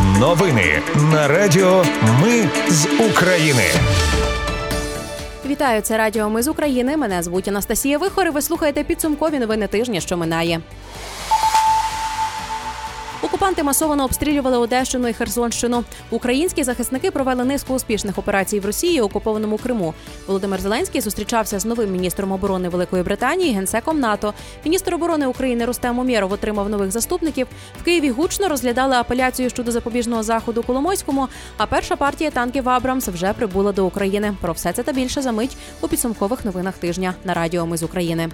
Новини на Радіо Ми з України. Вітаю, це Радіо Ми з України. Мене звуть Анастасія Вихор. і Ви слухаєте підсумкові новини тижня, що минає. Окупанти масово обстрілювали Одещину і Херсонщину. Українські захисники провели низку успішних операцій в Росії, окупованому Криму. Володимир Зеленський зустрічався з новим міністром оборони Великої Британії, генсеком НАТО. Міністр оборони України Рустем Умєров отримав нових заступників. В Києві гучно розглядали апеляцію щодо запобіжного заходу Коломойському. А перша партія танків Абрамс вже прибула до України. Про все це та більше за мить у підсумкових новинах тижня на радіо Ми з України.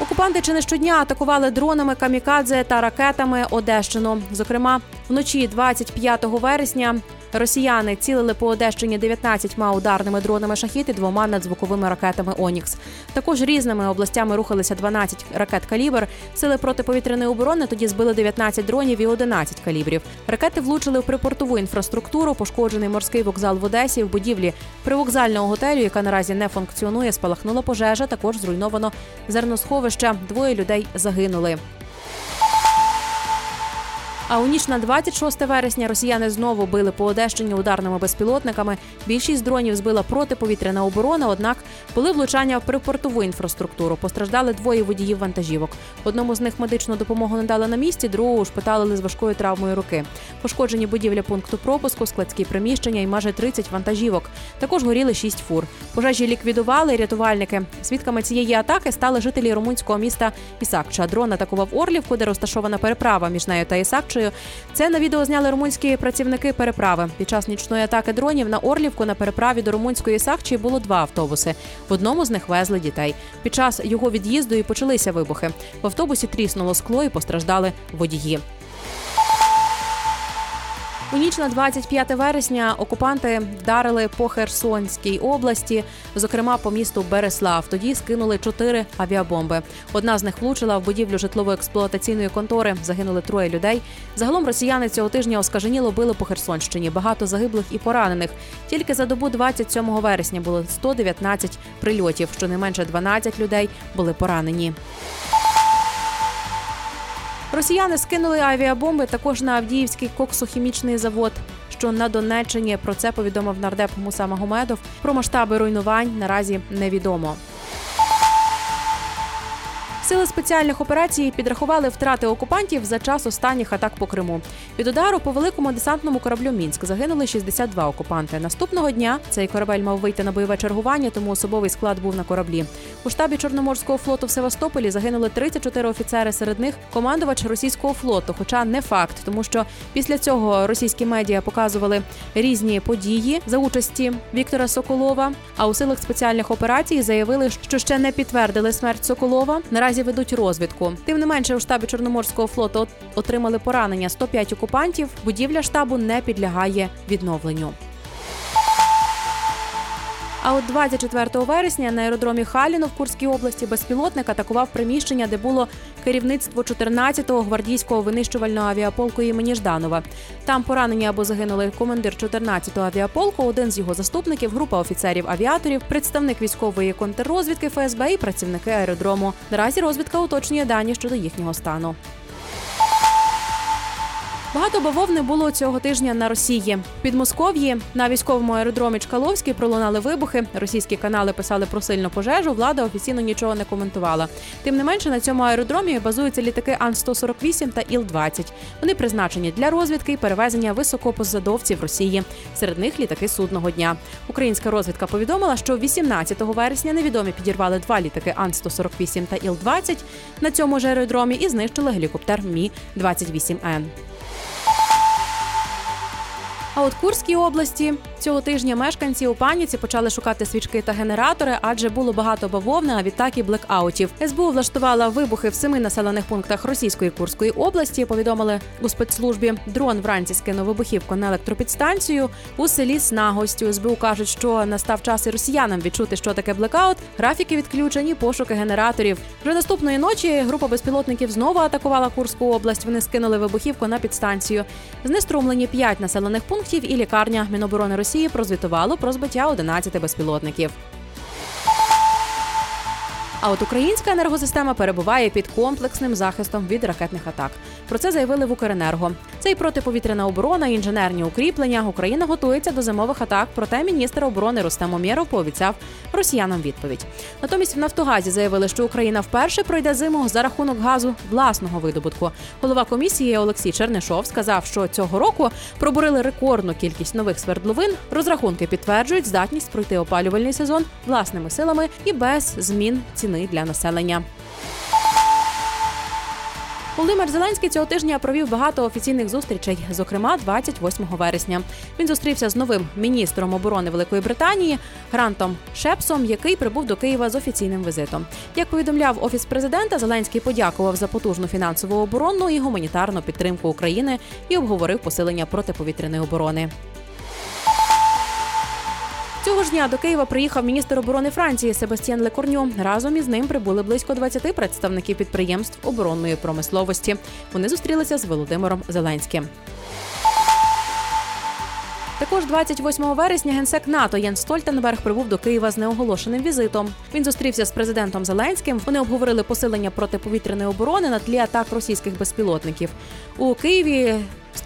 Окупанти чи не щодня атакували дронами, камікадзе та ракетами Одещину. Зокрема, вночі 25 вересня Росіяни цілили по Одещині 19 ударними дронами шахіт і двома надзвуковими ракетами Онікс. Також різними областями рухалися 12 ракет калібр. Сили протиповітряної оборони тоді збили 19 дронів і 11 калібрів. Ракети влучили в припортову інфраструктуру, пошкоджений морський вокзал в Одесі в будівлі привокзального готелю, яка наразі не функціонує. Спалахнула пожежа. Також зруйновано зерносховище. Двоє людей загинули. А у ніч на 26 вересня росіяни знову били по Одещині ударними безпілотниками. Більшість дронів збила протиповітряна оборона. Однак були влучання в припортову інфраструктуру. Постраждали двоє водіїв вантажівок. Одному з них медичну допомогу надали на місці, другого шпиталили з важкою травмою руки. Пошкоджені будівлі пункту пропуску, складські приміщення і майже 30 вантажівок. Також горіли 6 фур. Пожежі ліквідували рятувальники. Свідками цієї атаки стали жителі румунського міста Ісакча. Дрон атакував Орлівку, де розташована переправа між нею та Ісакчою. Польщею. Це на відео зняли румунські працівники переправи. Під час нічної атаки дронів на Орлівку на переправі до румунської Сахчі було два автобуси. В одному з них везли дітей. Під час його від'їзду і почалися вибухи. В автобусі тріснуло скло і постраждали водії. У ніч на 25 вересня окупанти вдарили по Херсонській області, зокрема по місту Береслав. Тоді скинули чотири авіабомби. Одна з них влучила в будівлю житлово-експлуатаційної контори. Загинули троє людей. Загалом росіяни цього тижня оскаженіло били по Херсонщині. Багато загиблих і поранених. Тільки за добу 27 вересня було 119 прильотів. Щонайменше 12 людей були поранені. Росіяни скинули авіабомби також на Авдіївський коксохімічний завод, що на Донеччині про це повідомив нардеп Муса Магомедов. Про масштаби руйнувань наразі невідомо. Сили спеціальних операцій підрахували втрати окупантів за час останніх атак по Криму. Від удару по великому десантному кораблю Мінськ загинули 62 окупанти. Наступного дня цей корабель мав вийти на бойове чергування, тому особовий склад був на кораблі. У штабі Чорноморського флоту в Севастополі загинули 34 офіцери. Серед них командувач російського флоту. Хоча не факт, тому що після цього російські медіа показували різні події за участі Віктора Соколова. А у силах спеціальних операцій заявили, що ще не підтвердили смерть Соколова. Наразі наразі ведуть розвідку. Тим не менше, у штабі Чорноморського флоту отримали поранення 105 окупантів. Будівля штабу не підлягає відновленню. А от 24 вересня на аеродромі Халіно в Курській області безпілотник атакував приміщення, де було керівництво 14-го гвардійського винищувального авіаполку імені Жданова. Там поранені або загинули командир 14-го авіаполку, один з його заступників, група офіцерів-авіаторів, представник військової контррозвідки ФСБ і працівники аеродрому. Наразі розвідка уточнює дані щодо їхнього стану. Багато бавовни було цього тижня на Росії. Під Москов'ї на військовому аеродромі Чкаловський пролунали вибухи. Російські канали писали про сильну пожежу. Влада офіційно нічого не коментувала. Тим не менше на цьому аеродромі базуються літаки Ан-148 та Іл-20. Вони призначені для розвідки і перевезення високопосадовців Росії. Серед них літаки судного дня. Українська розвідка повідомила, що 18 вересня невідомі підірвали два літаки Ан-148 та Іл-20 на цьому ж аеродромі і знищили гелікоптер Мі 28 Н. А от Курській області цього тижня мешканці у паніці почали шукати свічки та генератори, адже було багато бавовни, а відтак і блекаутів. СБУ влаштувала вибухи в семи населених пунктах російської Курської області. Повідомили у спецслужбі дрон вранці скинув вибухівку на електропідстанцію у селі Снагостю. СБУ кажуть, що настав час і росіянам відчути, що таке блекаут. Графіки відключені, пошуки генераторів. Вже наступної ночі група безпілотників знову атакувала Курську область. Вони скинули вибухівку на підстанцію. Знеструмлені п'ять населених пунктів і лікарня Міноборони Росії прозвітувало про збиття 11 безпілотників. А от українська енергосистема перебуває під комплексним захистом від ракетних атак. Про це заявили в Укренерго. Це і протиповітряна оборона, і інженерні укріплення. Україна готується до зимових атак. Проте міністр оборони Рустем Умєров пообіцяв росіянам відповідь. Натомість в Нафтогазі заявили, що Україна вперше пройде зиму за рахунок газу власного видобутку. Голова комісії Олексій Чернишов сказав, що цього року пробурили рекордну кількість нових свердловин. Розрахунки підтверджують здатність пройти опалювальний сезон власними силами і без змін ціни для населення. Володимир Зеленський цього тижня провів багато офіційних зустрічей, зокрема 28 вересня. Він зустрівся з новим міністром оборони Великої Британії Грантом Шепсом, який прибув до Києва з офіційним візитом. Як повідомляв офіс президента, Зеленський подякував за потужну фінансову оборонну і гуманітарну підтримку України і обговорив посилення протиповітряної оборони. Цього ж дня до Києва приїхав міністр оборони Франції Себастьян Лекорньо. Разом із ним прибули близько 20 представників підприємств оборонної промисловості. Вони зустрілися з Володимиром Зеленським. Також 28 вересня генсек НАТО Єн Стольтенберг прибув до Києва з неоголошеним візитом. Він зустрівся з президентом Зеленським. Вони обговорили посилення протиповітряної оборони на тлі атак російських безпілотників у Києві.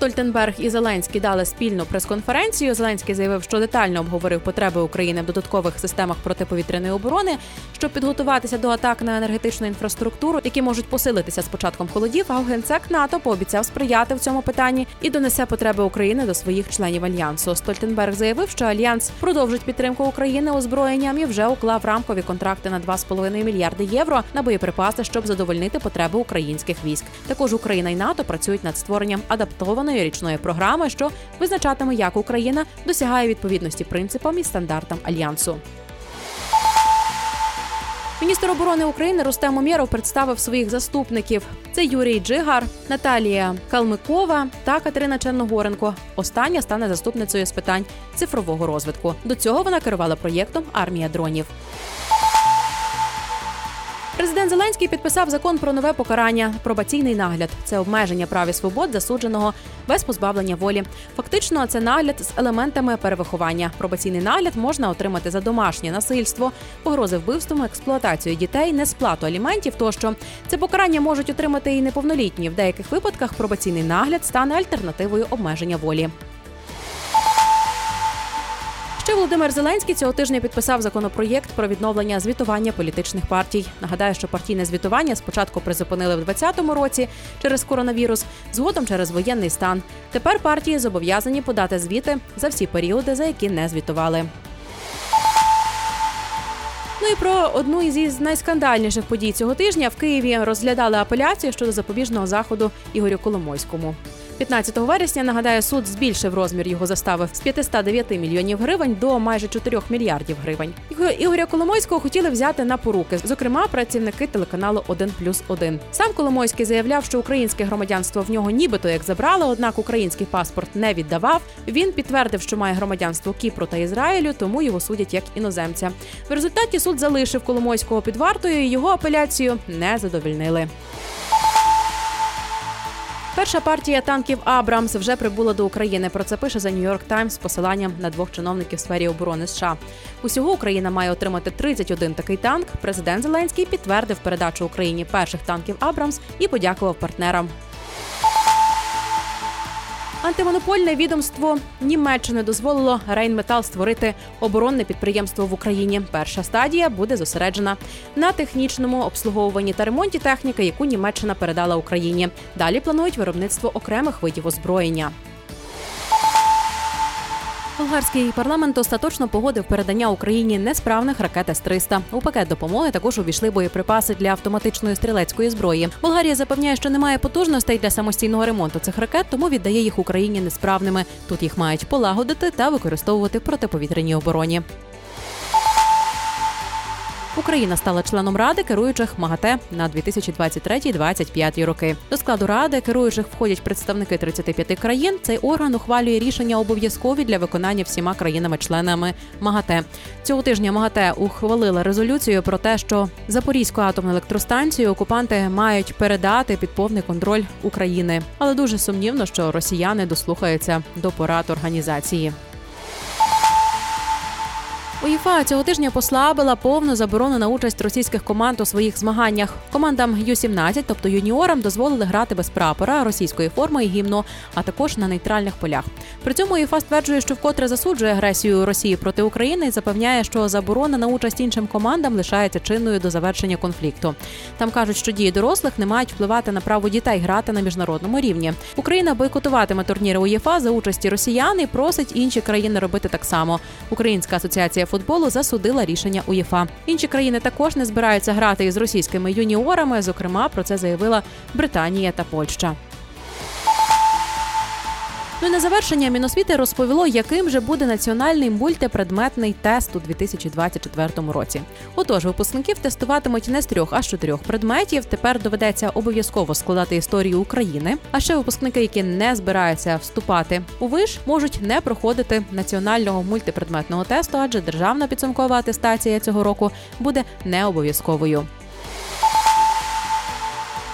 Стольтенберг і Зеленський дали спільну прес-конференцію. Зеленський заявив, що детально обговорив потреби України в додаткових системах протиповітряної оборони, щоб підготуватися до атак на енергетичну інфраструктуру, які можуть посилитися з початком холодів. А генсек НАТО пообіцяв сприяти в цьому питанні і донесе потреби України до своїх членів альянсу. Стольтенберг заявив, що альянс продовжить підтримку України озброєнням і вже уклав рамкові контракти на 2,5 мільярди євро на боєприпаси, щоб задовольнити потреби українських військ. Також Україна і НАТО працюють над створенням адаптованої реалізованої річної програми, що визначатиме, як Україна досягає відповідності принципам і стандартам альянсу. Міністр оборони України Рустем Умєров представив своїх заступників: це Юрій Джигар, Наталія Калмикова та Катерина Черногоренко. Остання стане заступницею з питань цифрового розвитку. До цього вона керувала проєктом Армія дронів. Президент Зеленський підписав закон про нове покарання пробаційний нагляд. Це обмеження прав і свобод засудженого без позбавлення волі. Фактично, це нагляд з елементами перевиховання. Пробаційний нагляд можна отримати за домашнє насильство, погрози вбивством, експлуатацію дітей, несплату аліментів. Тощо це покарання можуть отримати і неповнолітні. В деяких випадках пробаційний нагляд стане альтернативою обмеження волі. Ще Володимир Зеленський цього тижня підписав законопроєкт про відновлення звітування політичних партій. Нагадаю, що партійне звітування спочатку призупинили в 2020 році через коронавірус, згодом через воєнний стан. Тепер партії зобов'язані подати звіти за всі періоди, за які не звітували. Ну і про одну із найскандальніших подій цього тижня в Києві розглядали апеляцію щодо запобіжного заходу Ігорю Коломойському. 15 вересня нагадаю, суд збільшив розмір його застави з 509 мільйонів гривень до майже 4 мільярдів гривень. Ігоря Коломойського хотіли взяти на поруки, зокрема працівники телеканалу «1 плюс 1». Сам Коломойський заявляв, що українське громадянство в нього нібито як забрали, однак український паспорт не віддавав. Він підтвердив, що має громадянство Кіпру та Ізраїлю, тому його судять як іноземця. В результаті суд залишив Коломойського під вартою. і Його апеляцію не задовільнили. Перша партія танків Абрамс вже прибула до України. Про це пише за Нью-Йорк Таймс з посиланням на двох чиновників в сфері оборони США. Усього Україна має отримати 31 такий танк. Президент Зеленський підтвердив передачу Україні перших танків Абрамс і подякував партнерам. Антимонопольне відомство Німеччини дозволило Рейнметал створити оборонне підприємство в Україні. Перша стадія буде зосереджена на технічному обслуговуванні та ремонті техніки, яку Німеччина передала Україні. Далі планують виробництво окремих видів озброєння. Болгарський парламент остаточно погодив передання Україні несправних ракет С-300. У пакет допомоги також увійшли боєприпаси для автоматичної стрілецької зброї. Болгарія запевняє, що немає потужностей для самостійного ремонту цих ракет, тому віддає їх Україні несправними. Тут їх мають полагодити та використовувати в протиповітряній обороні. Україна стала членом ради керуючих МАГАТЕ на 2023-2025 роки. До складу ради керуючих входять представники 35 країн. Цей орган ухвалює рішення обов'язкові для виконання всіма країнами-членами МАГАТЕ. Цього тижня МАГАТЕ ухвалила резолюцію про те, що Запорізьку атомну електростанцію окупанти мають передати під повний контроль України, але дуже сумнівно, що росіяни дослухаються до порад організації. УЄФА цього тижня послабила повну заборону на участь російських команд у своїх змаганнях. Командам Ю-17, тобто юніорам, дозволили грати без прапора, російської форми і гімну, а також на нейтральних полях. При цьому УЄФА стверджує, що вкотре засуджує агресію Росії проти України і запевняє, що заборона на участь іншим командам лишається чинною до завершення конфлікту. Там кажуть, що дії дорослих не мають впливати на право дітей грати на міжнародному рівні. Україна бойкотуватиме турніри УЄФА за участі росіян і просить інші країни робити так само. Українська асоціація футболу засудила рішення УЄФА. Інші країни також не збираються грати із російськими юніорами. Зокрема, про це заявила Британія та Польща. Ну і на завершення Міносвіти розповіло, яким же буде національний мультипредметний тест у 2024 році. Отож, випускників тестуватимуть не з трьох, а з чотирьох предметів. Тепер доведеться обов'язково складати історію України. А ще випускники, які не збираються вступати у виш, можуть не проходити національного мультипредметного тесту, адже державна підсумкова атестація цього року буде не обов'язковою.